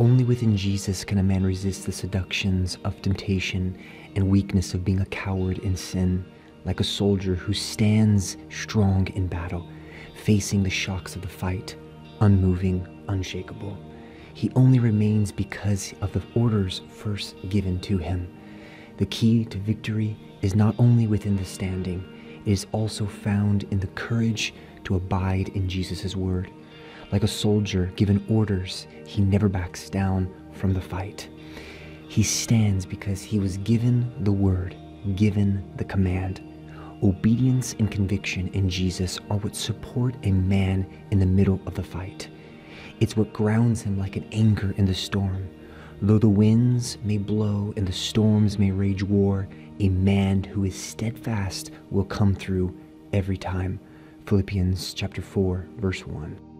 Only within Jesus can a man resist the seductions of temptation and weakness of being a coward in sin, like a soldier who stands strong in battle, facing the shocks of the fight, unmoving, unshakable. He only remains because of the orders first given to him. The key to victory is not only within the standing, it is also found in the courage to abide in Jesus' word. Like a soldier given orders, he never backs down from the fight. He stands because he was given the word, given the command. Obedience and conviction in Jesus are what support a man in the middle of the fight. It's what grounds him like an anchor in the storm. Though the winds may blow and the storms may rage war, a man who is steadfast will come through every time. Philippians chapter 4 verse 1.